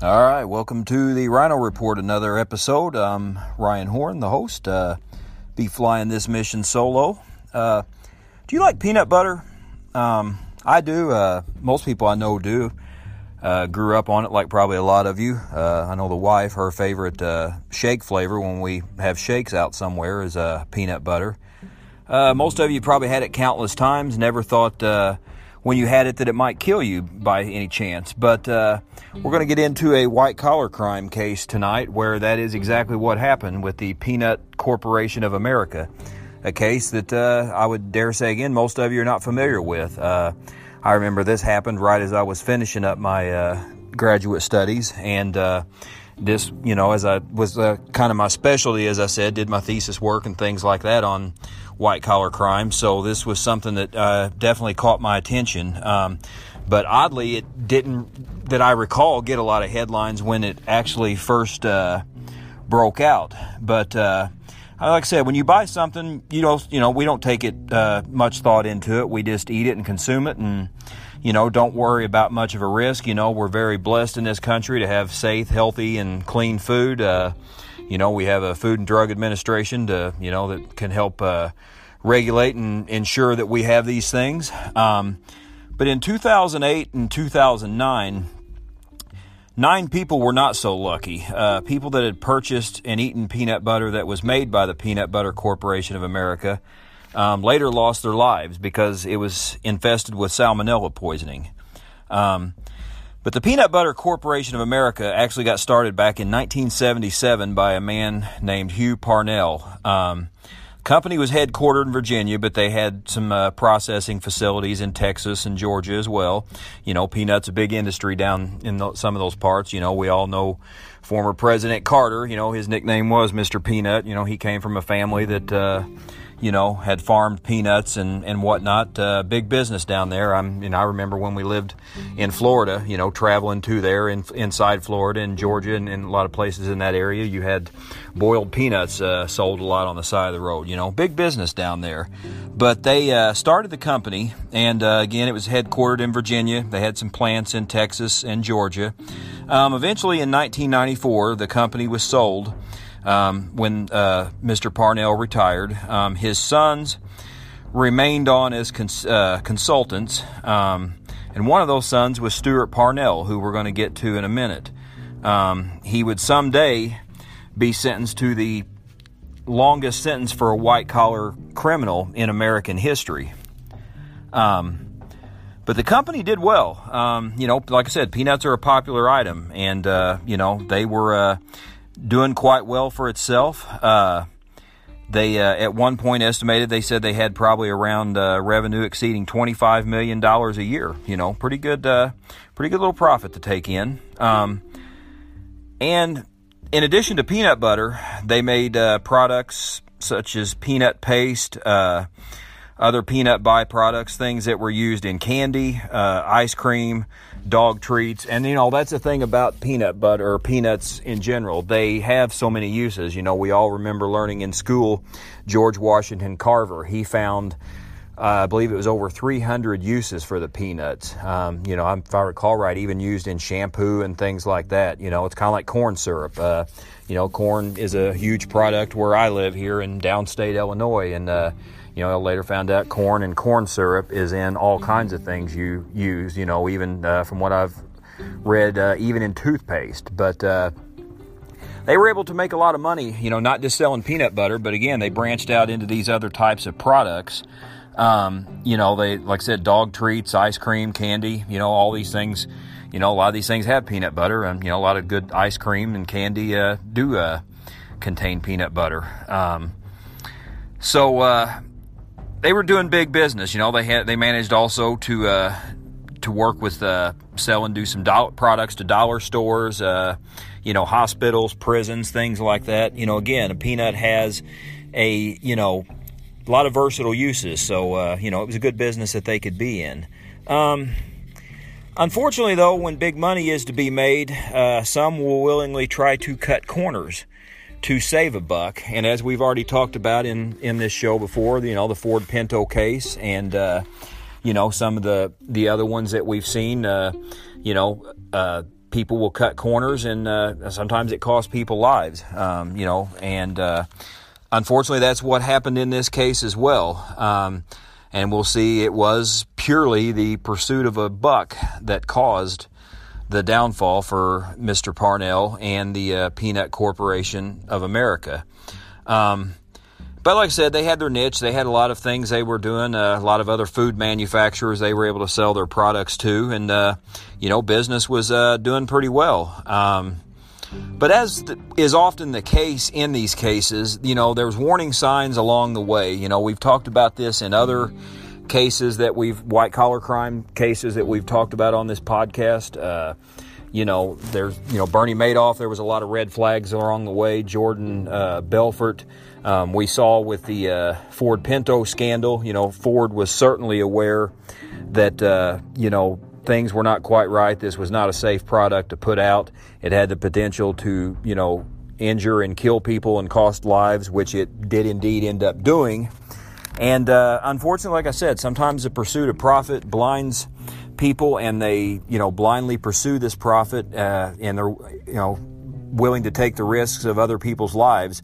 All right, welcome to the Rhino Report, another episode. I'm Ryan Horn, the host. Uh, be flying this mission solo. Uh, do you like peanut butter? Um, I do. Uh, most people I know do. Uh, grew up on it, like probably a lot of you. Uh, I know the wife, her favorite uh, shake flavor when we have shakes out somewhere is peanut butter. most of you probably had it countless times. Never thought when you had it that it might kill you by any chance. But uh, we're going to get into a white collar crime case tonight where that is exactly what happened with the Peanut Corporation of America. A case that uh, I would dare say again, most of you are not familiar with. Uh, I remember this happened right as I was finishing up my uh, graduate studies, and uh, this, you know, as I was uh, kind of my specialty, as I said, did my thesis work and things like that on white collar crime. So this was something that uh, definitely caught my attention. Um, but oddly, it didn't, that I recall, get a lot of headlines when it actually first uh, broke out. But uh, like I said, when you buy something, you don't, you know, we don't take it uh, much thought into it. We just eat it and consume it, and you know, don't worry about much of a risk. You know, we're very blessed in this country to have safe, healthy, and clean food. Uh, you know, we have a Food and Drug Administration to, you know, that can help uh, regulate and ensure that we have these things. Um, but in 2008 and 2009, nine people were not so lucky. Uh, people that had purchased and eaten peanut butter that was made by the Peanut Butter Corporation of America um, later lost their lives because it was infested with salmonella poisoning. Um, but the Peanut Butter Corporation of America actually got started back in 1977 by a man named Hugh Parnell. Um, company was headquartered in Virginia, but they had some uh, processing facilities in Texas and Georgia as well. You know, peanuts a big industry down in the, some of those parts. You know, we all know former President Carter. You know, his nickname was Mr. Peanut. You know, he came from a family that. Uh, you know, had farmed peanuts and, and whatnot. Uh, big business down there. I'm, you know, I remember when we lived in Florida, you know, traveling to there in, inside Florida and Georgia and, and a lot of places in that area. You had boiled peanuts uh, sold a lot on the side of the road, you know, big business down there. But they uh, started the company, and uh, again, it was headquartered in Virginia. They had some plants in Texas and Georgia. Um, eventually, in 1994, the company was sold um, when uh, Mr. Parnell retired. Um, his sons remained on as cons- uh, consultants, um, and one of those sons was Stewart Parnell, who we're going to get to in a minute. Um, he would someday be sentenced to the longest sentence for a white collar criminal in American history. Um, but the company did well. Um, you know, like I said, peanuts are a popular item, and uh, you know they were uh, doing quite well for itself. Uh, they uh, at one point estimated they said they had probably around uh, revenue exceeding twenty five million dollars a year. You know, pretty good, uh, pretty good little profit to take in. Um, and in addition to peanut butter, they made uh, products such as peanut paste, uh, other peanut byproducts, things that were used in candy, ice cream, dog treats. And, you know, that's the thing about peanut butter or peanuts in general. They have so many uses. You know, we all remember learning in school George Washington Carver. He found, uh, I believe it was over 300 uses for the peanuts. Um, you know, if I recall right, even used in shampoo and things like that. You know, it's kind of like corn syrup. Uh, you know, corn is a huge product where I live here in downstate Illinois. And, uh, you know, I later found out corn and corn syrup is in all kinds of things you use, you know, even uh, from what I've read, uh, even in toothpaste. But uh, they were able to make a lot of money, you know, not just selling peanut butter, but again, they branched out into these other types of products. Um, you know, they, like I said, dog treats, ice cream, candy, you know, all these things. You know, a lot of these things have peanut butter, and, you know, a lot of good ice cream and candy uh, do uh, contain peanut butter. Um, so, uh, they were doing big business. You know, they had they managed also to uh, to work with uh, sell and do some dollar products to dollar stores, uh, you know, hospitals, prisons, things like that. You know, again, a peanut has a you know a lot of versatile uses. So uh, you know, it was a good business that they could be in. Um, unfortunately, though, when big money is to be made, uh, some will willingly try to cut corners to save a buck. And as we've already talked about in, in this show before, you know, the Ford Pinto case and, uh, you know, some of the, the other ones that we've seen, uh, you know, uh, people will cut corners, and uh, sometimes it costs people lives. Um, you know, and uh, unfortunately, that's what happened in this case as well. Um, and we'll see it was purely the pursuit of a buck that caused the downfall for Mr. Parnell and the uh, Peanut Corporation of America. Um, but like I said, they had their niche. They had a lot of things they were doing. Uh, a lot of other food manufacturers they were able to sell their products to, and uh, you know, business was uh, doing pretty well. Um, but as is often the case in these cases, you know, there's warning signs along the way. You know, we've talked about this in other cases that we've white collar crime cases that we've talked about on this podcast. Uh, you know, there's you know Bernie Madoff. There was a lot of red flags along the way. Jordan uh, Belfort. Um, we saw with the uh, Ford Pinto scandal. You know, Ford was certainly aware that uh, you know things were not quite right. This was not a safe product to put out. It had the potential to, you know, injure and kill people and cost lives, which it did indeed end up doing. And uh, unfortunately, like I said, sometimes the pursuit of profit blinds people, and they, you know, blindly pursue this profit, uh, and they're, you know, willing to take the risks of other people's lives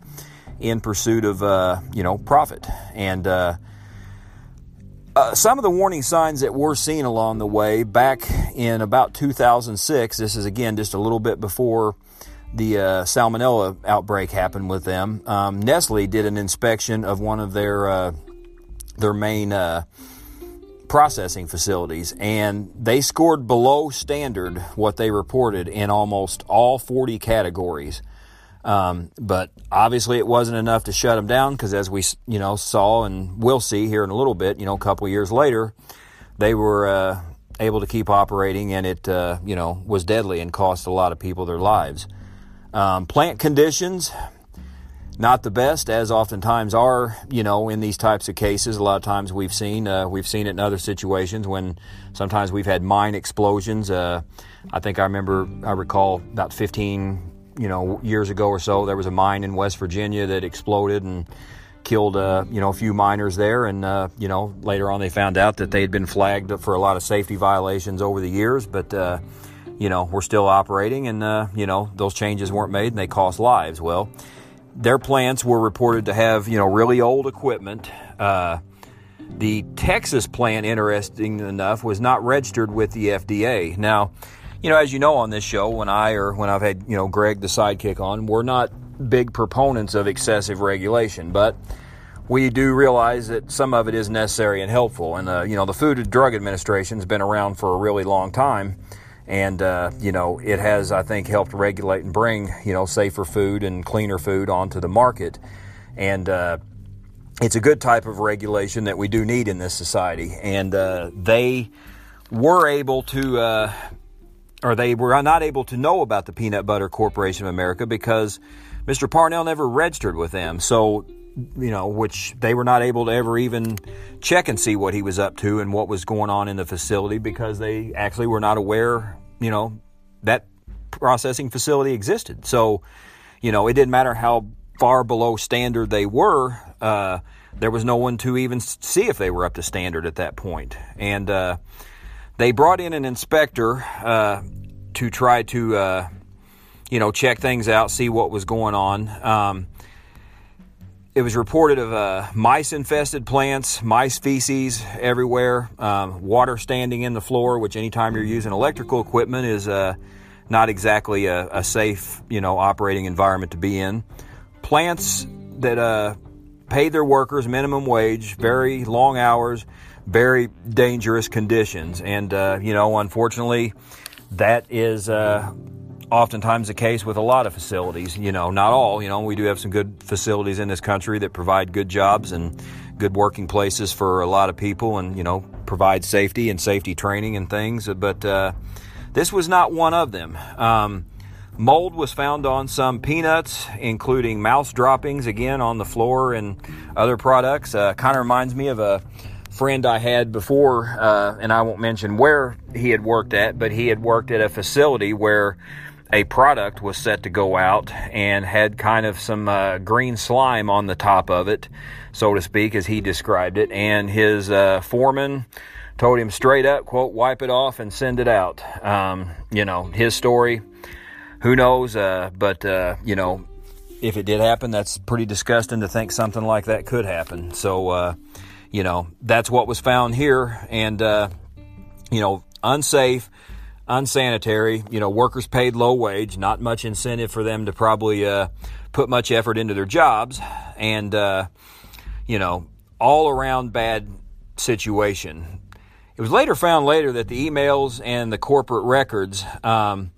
in pursuit of, uh, you know, profit. And uh, uh, some of the warning signs that we're seeing along the way back in about 2006, this is again just a little bit before the uh, salmonella outbreak happened with them. Um, Nestle did an inspection of one of their uh, their main uh, processing facilities, and they scored below standard what they reported in almost all 40 categories. Um, but obviously, it wasn't enough to shut them down because, as we you know saw and will see here in a little bit, you know, a couple years later, they were uh, able to keep operating, and it uh, you know was deadly and cost a lot of people their lives. Um, plant conditions, not the best, as oftentimes are you know in these types of cases. A lot of times we've seen uh, we've seen it in other situations when sometimes we've had mine explosions. Uh, I think I remember I recall about 15 you know, years ago or so, there was a mine in West Virginia that exploded and killed, uh, you know, a few miners there. And, uh, you know, later on they found out that they had been flagged for a lot of safety violations over the years. But, uh, you know, we're still operating and, uh, you know, those changes weren't made and they cost lives. Well, their plants were reported to have, you know, really old equipment. Uh, the Texas plant, interesting enough, was not registered with the FDA. Now, you know, as you know on this show, when I or when I've had, you know, Greg the sidekick on, we're not big proponents of excessive regulation, but we do realize that some of it is necessary and helpful. And, uh, you know, the Food and Drug Administration has been around for a really long time. And, uh, you know, it has, I think, helped regulate and bring, you know, safer food and cleaner food onto the market. And, uh, it's a good type of regulation that we do need in this society. And uh, they were able to uh, or they were not able to know about the Peanut Butter Corporation of America because Mr. Parnell never registered with them. So, you know, which they were not able to ever even check and see what he was up to and what was going on in the facility because they actually were not aware, you know, that processing facility existed. So, you know, it didn't matter how far below standard they were, uh, there was no one to even see if they were up to standard at that point. And, uh, they brought in an inspector uh, to try to, uh, you know, check things out, see what was going on. Um, it was reported of uh, mice infested plants, mice feces everywhere, um, water standing in the floor, which anytime you're using electrical equipment is uh, not exactly a, a, safe, you know, operating environment to be in. Plants that uh, paid their workers minimum wage, very long hours, very dangerous conditions. And, uh, you know, unfortunately, that is uh, oftentimes the case with a lot of facilities. You know, not all. You know, we do have some good facilities in this country that provide good jobs and good working places for a lot of people and, you know, provide safety and safety training and things. But uh, this was not one of them. Um, Mold was found on some peanuts, including mouse droppings, again on the floor and other products. Uh, kind of reminds me of a friend I had before, uh, and I won't mention where he had worked at, but he had worked at a facility where a product was set to go out and had kind of some uh, green slime on the top of it, so to speak, as he described it. And his uh, foreman told him straight up, quote, wipe it off and send it out. Um, you know, his story, who knows? Uh, but, uh, you know, if it did happen, that's pretty disgusting to think something like that could happen. So, uh, you know, that's what was found here. And, uh, you know, unsafe, unsanitary, you know, workers paid low wage, not much incentive for them to probably uh, put much effort into their jobs. And, uh, you know, all around bad situation. It was later found later that the emails and the corporate records um,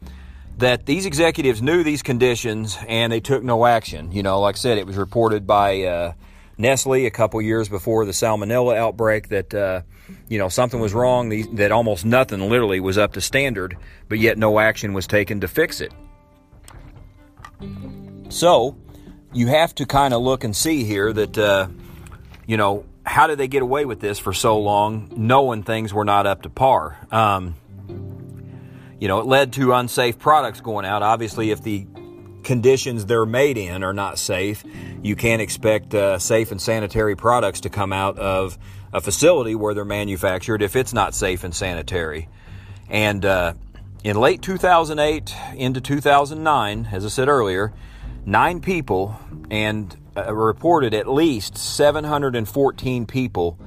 that these executives knew these conditions and they took no action. You know, like I said, it was reported by uh, Nestle a couple years before the salmonella outbreak that uh, you know something was wrong, that almost nothing literally was up to standard, but yet no action was taken to fix it. So you have to kind of look and see here that uh, you know how did they get away with this for so long, knowing things were not up to par. Um, you know, it led to unsafe products going out. Obviously, if the conditions they're made in are not safe, you can't expect uh, safe and sanitary products to come out of a facility where they're manufactured if it's not safe and sanitary. And uh, in late 2008 into 2009, as I said earlier, nine people and uh, reported at least 714 people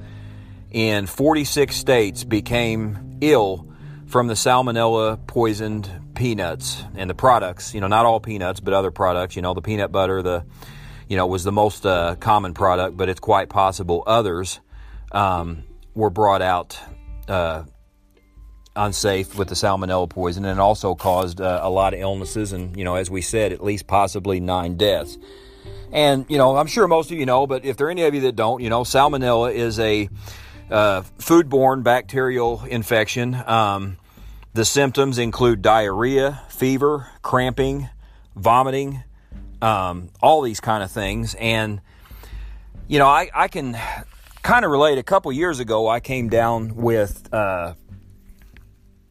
in 46 states became ill from the salmonella poisoned peanuts and the products. You know, not all peanuts, but other products. You know, the peanut butter, the you know, was the most uh, common product, but it's quite possible others um, were brought out uh, unsafe with the salmonella poison, and also caused uh, a lot of illnesses, and you know, as we said, at least possibly nine deaths. And you know, I'm sure most of you know, but if there are any of you that don't, you know, salmonella is a uh, foodborne bacterial infection. Um, the symptoms include diarrhea, fever, cramping, vomiting, um, all these kind of things. And, you know, I, I can kind of relate. A couple years ago, I came down with uh,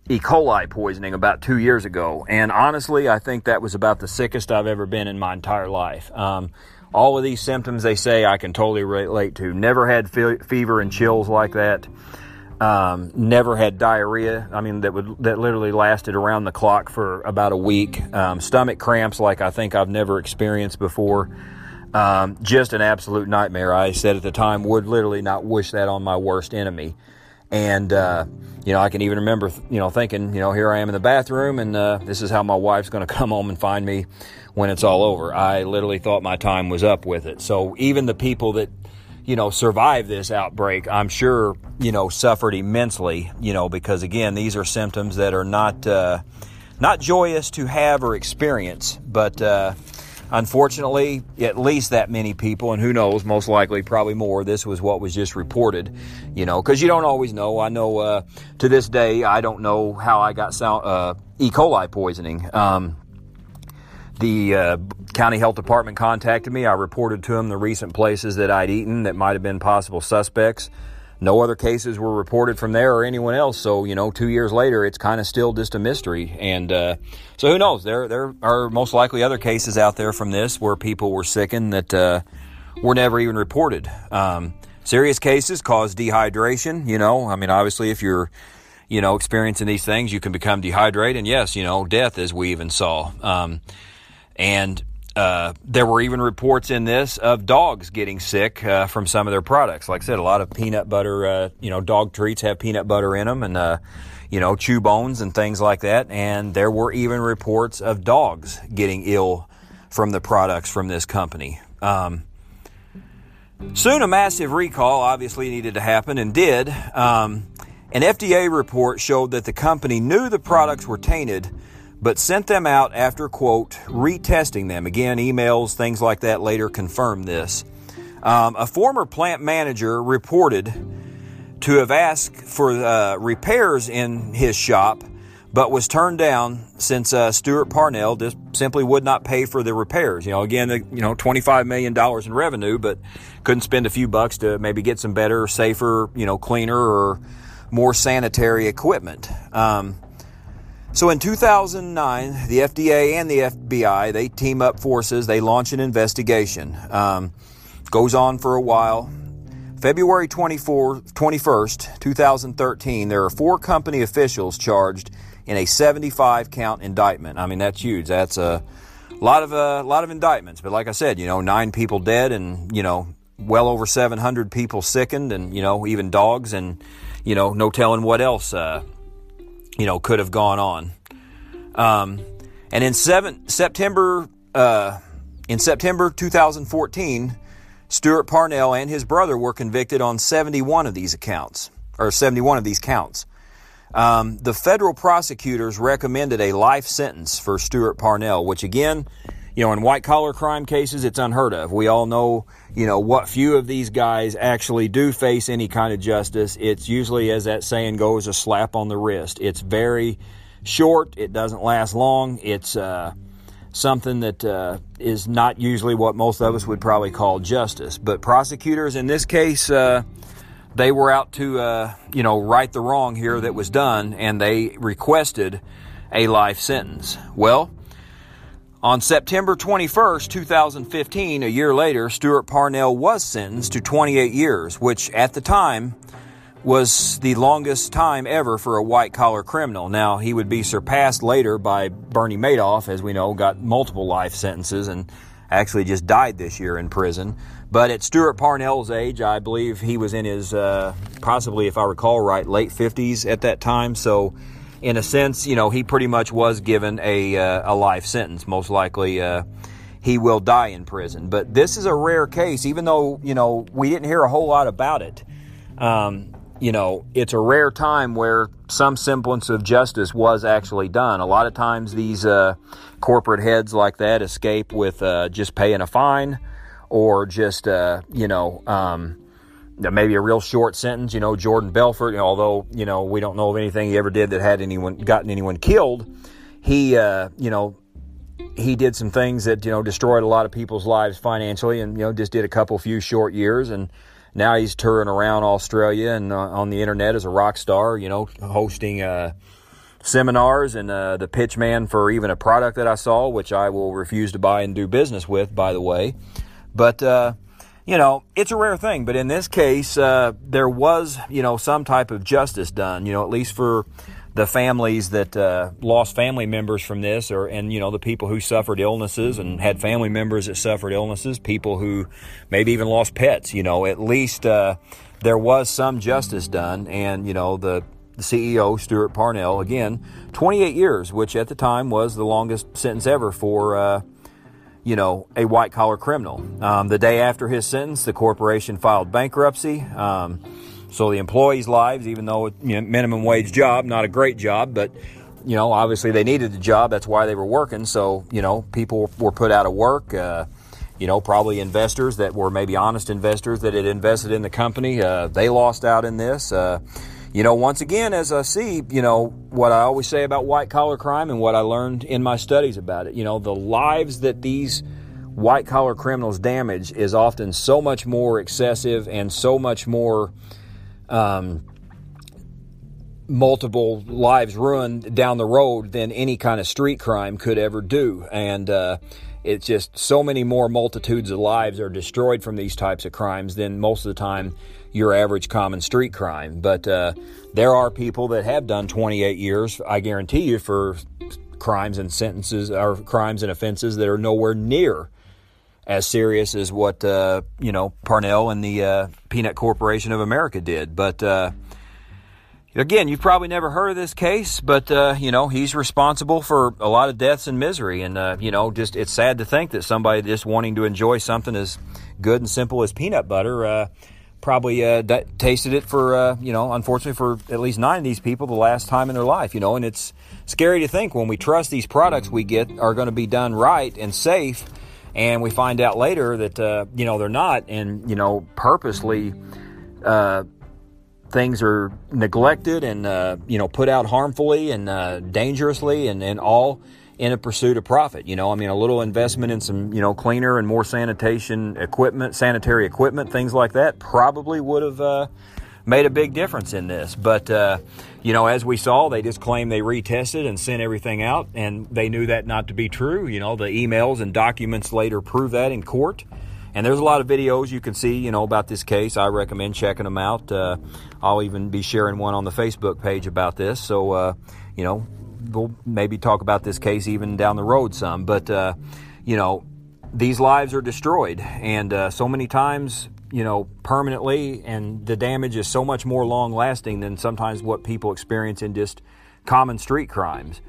E. coli poisoning about two years ago. And honestly, I think that was about the sickest I've ever been in my entire life. Um, all of these symptoms they say I can totally relate to. Never had fe- fever and chills like that. Um, never had diarrhea. I mean, that would that literally lasted around the clock for about a week. Um, stomach cramps, like I think I've never experienced before. Um, just an absolute nightmare. I said at the time, would literally not wish that on my worst enemy. And uh, you know, I can even remember, you know, thinking, you know, here I am in the bathroom, and uh, this is how my wife's going to come home and find me when it's all over. I literally thought my time was up with it. So even the people that you know, survive this outbreak, I'm sure, you know, suffered immensely, you know, because again, these are symptoms that are not, uh, not joyous to have or experience, but, uh, unfortunately, at least that many people, and who knows, most likely, probably more. This was what was just reported, you know, because you don't always know. I know uh, to this day, I don't know how I got sound, uh, E. coli poisoning. Um, the uh, county health department contacted me. I reported to them the recent places that I'd eaten that might have been possible suspects. No other cases were reported from there or anyone else. So, you know, two years later, it's kind of still just a mystery. And uh, so who knows? There, there are most likely other cases out there from this where people were sickened that uh, were never even reported. Um, serious cases cause dehydration. You know, I mean, obviously, if you're you know, experiencing these things, you can become dehydrated. And yes, you know, death, as we even saw. Um, and uh, there were even reports in this of dogs getting sick uh, from some of their products. Like I said, a lot of peanut butter, uh, you know, dog treats have peanut butter in them and, uh, you know, chew bones and things like that. And there were even reports of dogs getting ill from the products from this company. Um, soon a massive recall obviously needed to happen and did. Um, an FDA report showed that the company knew the products were tainted but sent them out after, quote, retesting them. Again, emails, things like that later confirmed this. Um, a former plant manager reported to have asked for uh, repairs in his shop, but was turned down since uh, Stewart Parnell just simply would not pay for the repairs. You know, again, you know, $25 million in revenue, but couldn't spend a few bucks to maybe get some better, safer, you know, cleaner or more sanitary equipment. Um, so in 2009, the FDA and the FBI they team up forces. They launch an investigation. Um, goes on for a while. February 24, 21st, 2013, there are four company officials charged in a 75 count indictment. I mean, that's huge. That's a lot of a uh, lot of indictments. But like I said, you know, nine people dead, and you know, well over 700 people sickened, and you know, even dogs, and you know, no telling what else, uh, you know, could have gone on. Um, and in seven, September, uh, in September 2014, Stewart Parnell and his brother were convicted on 71 of these accounts, or 71 of these counts. Um, the federal prosecutors recommended a life sentence for Stewart Parnell, which again, you know, in white collar crime cases, it's unheard of. We all know, you know, what few of these guys actually do face any kind of justice. It's usually, as that saying goes, a slap on the wrist. It's very short. It doesn't last long. It's uh, something that uh, is not usually what most of us would probably call justice. But prosecutors in this case, uh, they were out to, uh, you know, right the wrong here that was done, and they requested a life sentence. Well, on September 21st, 2015, a year later, Stewart Parnell was sentenced to 28 years, which at the time was the longest time ever for a white collar criminal. Now, he would be surpassed later by Bernie Madoff, as we know, got multiple life sentences and actually just died this year in prison. But at Stewart Parnell's age, I believe he was in his, uh, possibly, if I recall right, late 50s at that time. So, in a sense, you know, he pretty much was given a, uh, a life sentence. Most likely, uh, he will die in prison. But this is a rare case, even though, you know, we didn't hear a whole lot about it. Um, you know, it's a rare time where some semblance of justice was actually done. A lot of times, these uh, corporate heads like that escape with uh, just paying a fine or just, uh, you know, um, maybe a real short sentence. You know, Jordan Belfort, although, you know, we don't know of anything he ever did that had anyone gotten anyone killed, he, uh, you know, he did some things that, you know, destroyed a lot of people's lives financially and, you know, just did a couple few short years. And now he's touring around Australia and uh, on the internet as a rock star, you know, hosting, uh, seminars and uh, the pitch man for even a product that I saw, which I will refuse to buy and do business with, by the way. But, uh, you know, it's a rare thing. But in this case, uh, there was, you know, some type of justice done, you know, at least for the families that uh, lost family members from this, or and you know the people who suffered illnesses and had family members that suffered illnesses, people who maybe even lost pets. You know, at least uh, there was some justice done, and you know the the CEO Stewart Parnell again, 28 years, which at the time was the longest sentence ever for uh, you know, a white collar criminal. Um, the day after his sentence, the corporation filed bankruptcy. Um, so the employees' lives, even though you know, minimum wage job, not a great job, but you know, obviously they needed the job. That's why they were working. So you know, people were put out of work. Uh, you know, probably investors that were maybe honest investors that had invested in the company. Uh, they lost out in this. Uh, you know, once again, as I see, you know, what I always say about white collar crime and what I learned in my studies about it, you know, the lives that these white collar criminals damage is often so much more excessive and so much more um, multiple lives ruined down the road than any kind of street crime could ever do. And, uh, it's just so many more multitudes of lives are destroyed from these types of crimes than most of the time your average common street crime. But uh, there are people that have done 28 years, I guarantee you, for crimes and sentences or crimes and offenses that are nowhere near as serious as what uh, you know Parnell and the uh, Peanut Corporation of America did. But uh, again, you've probably never heard of this case, but uh, you know he's responsible for a lot of deaths and misery, and uh, you know just it's sad to think that somebody just wanting to enjoy something as good and simple as peanut butter uh, probably uh, d- tasted it for uh, you know unfortunately for at least nine of these people the last time in their life you know and it's scary to think when we trust these products we get are going to be done right and safe and we find out later that uh, you know they're not and you know purposely uh, things are neglected and uh, you know put out harmfully and uh, dangerously and, and all in a pursuit of profit. You know, I mean, a little investment in some, you know, cleaner and more sanitation equipment, sanitary equipment, things like that probably would have uh, made a big difference in this. But, uh, you know, as we saw, they just claimed they retested and sent everything out, and they knew that not to be true. You know, the emails and documents later prove that in court. and there's a lot of videos you can see, you know, about this case. I recommend checking them out. Uh, I'll even be sharing one on the Facebook page about this. So, uh, you know, we'll maybe talk about this case even down the road some. But, uh, you know, these lives are destroyed, and uh, so many times, you know, permanently, and the damage is so much more long lasting than sometimes what people experience in just common street crimes.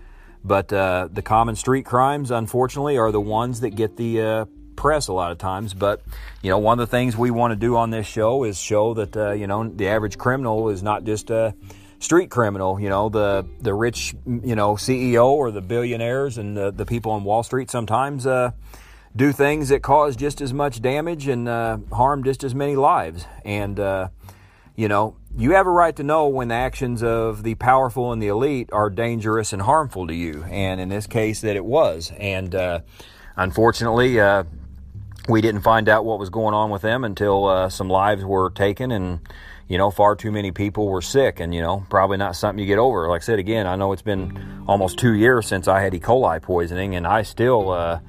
But uh, the common street crimes, unfortunately, are the ones that get the uh, press a lot of times. But you know, one of the things we want to do on this show is show that uh, you know the average criminal is not just a street criminal. You know, the the rich you know CEO or the billionaires and the, the people on Wall Street sometimes uh, do things that cause just as much damage and uh, harm just as many lives. And uh, you know, you have a right to know when the actions of the powerful and the elite are dangerous and harmful to you. And in this case, that it was. And uh, unfortunately, uh, we didn't find out what was going on with them until uh, some lives were taken and you know far too many people were sick and you know probably not something you get over. Like i said again i know it's been almost two years since i had e. coli poisoning and i still uh,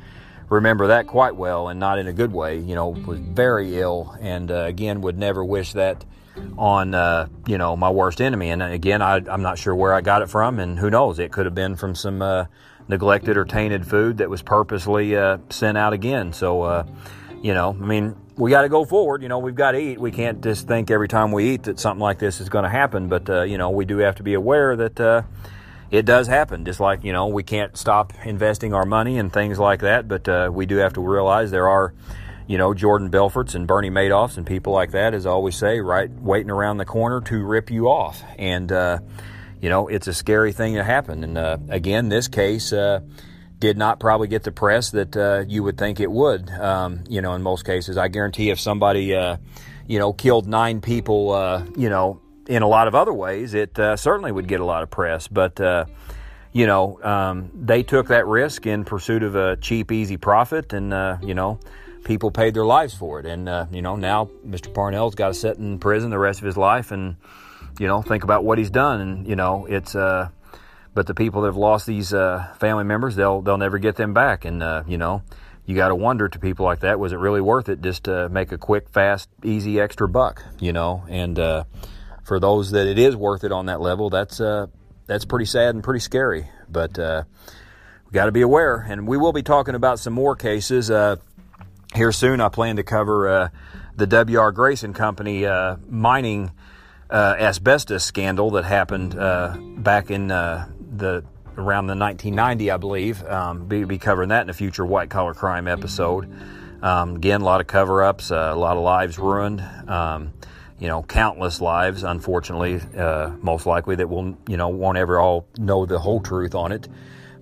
remember that quite well and not in a good way you know was very ill and uh, again would never wish that on uh, you know my worst enemy. And again I, am not sure where i got it from and who knows it could have been from some uh, neglected or tainted food that was purposely uh, sent out again. So, uh, you know, I mean, we got to go forward. You know, we've got to eat. We can't just think every time we eat that something like this is going to happen. But, uh, you know, we do have to be aware that uh, it does happen. Just like, you know, we can't stop investing our money and things like that. But uh, we do have to realize there are, you know, Jordan Belforts and Bernie Madoffs and people like that, as I always say, right, waiting around the corner to rip you off. And, uh, you know, it's a scary thing to happen. And uh, again, this case uh, did not probably get the press that uh, you would think it would. Um, you know, in most cases, I guarantee if somebody, uh, you know, killed nine people, uh, you know, in a lot of other ways, it uh, certainly would get a lot of press. But you know, um, they took that risk in pursuit of a cheap, easy profit, and you know people paid their lives for it. And, uh, you know, now Mr. Parnell's got to sit in prison the rest of his life and, you know, think about what he's done. And, you know, it's, uh, but the people that have lost these uh, family members, they'll, they'll never get them back. And, uh, you know, you got to wonder to people like that, was it really worth it just to make a quick, fast, easy extra buck, you know? And, uh, for those that it is worth it on that level, that's, uh, that's pretty sad and pretty scary. But, uh, we got to be aware. And we will be talking about some more cases, uh, here soon. I plan to cover, the W.R. Grace and Company, mining, uh, asbestos scandal that happened uh, back in uh, the around the 1990, I believe. Um, be, be covering that in a future white collar crime episode. Um, again, a lot of cover ups, uh, a lot of lives ruined. Um, you know, countless lives, unfortunately, uh, most likely that will, you know, won't ever all know the whole truth on it.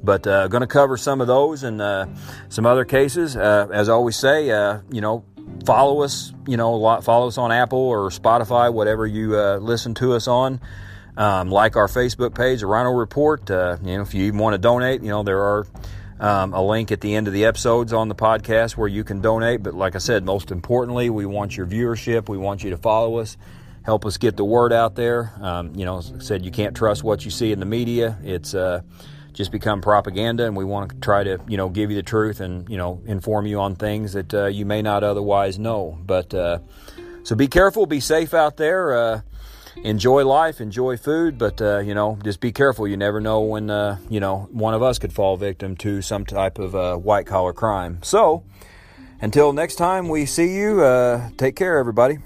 But uh, going to cover some of those and uh, some other cases. Uh, as I always say, uh, you know, follow us, you know, follow us on Apple or Spotify, whatever you uh, listen to us on. Um, like our Facebook page, the Rhino Report. Uh, you know, if you even want to donate, you know, there are um, a link at the end of the episodes on the podcast where you can donate. But like I said, most importantly, we want your viewership. We want you to follow us, help us get the word out there. Um, you know, I said, you can't trust what you see in the media. It's uh, just become propaganda, and we want to try to you know give you the truth and you know inform you on things that uh, you may not otherwise know. But uh, so be careful, be safe out there. Uh, enjoy life, enjoy food, but uh, you know just be careful. You never know when uh, you know one of us could fall victim to some type of uh, white collar crime. So until next time we see you, take care, everybody.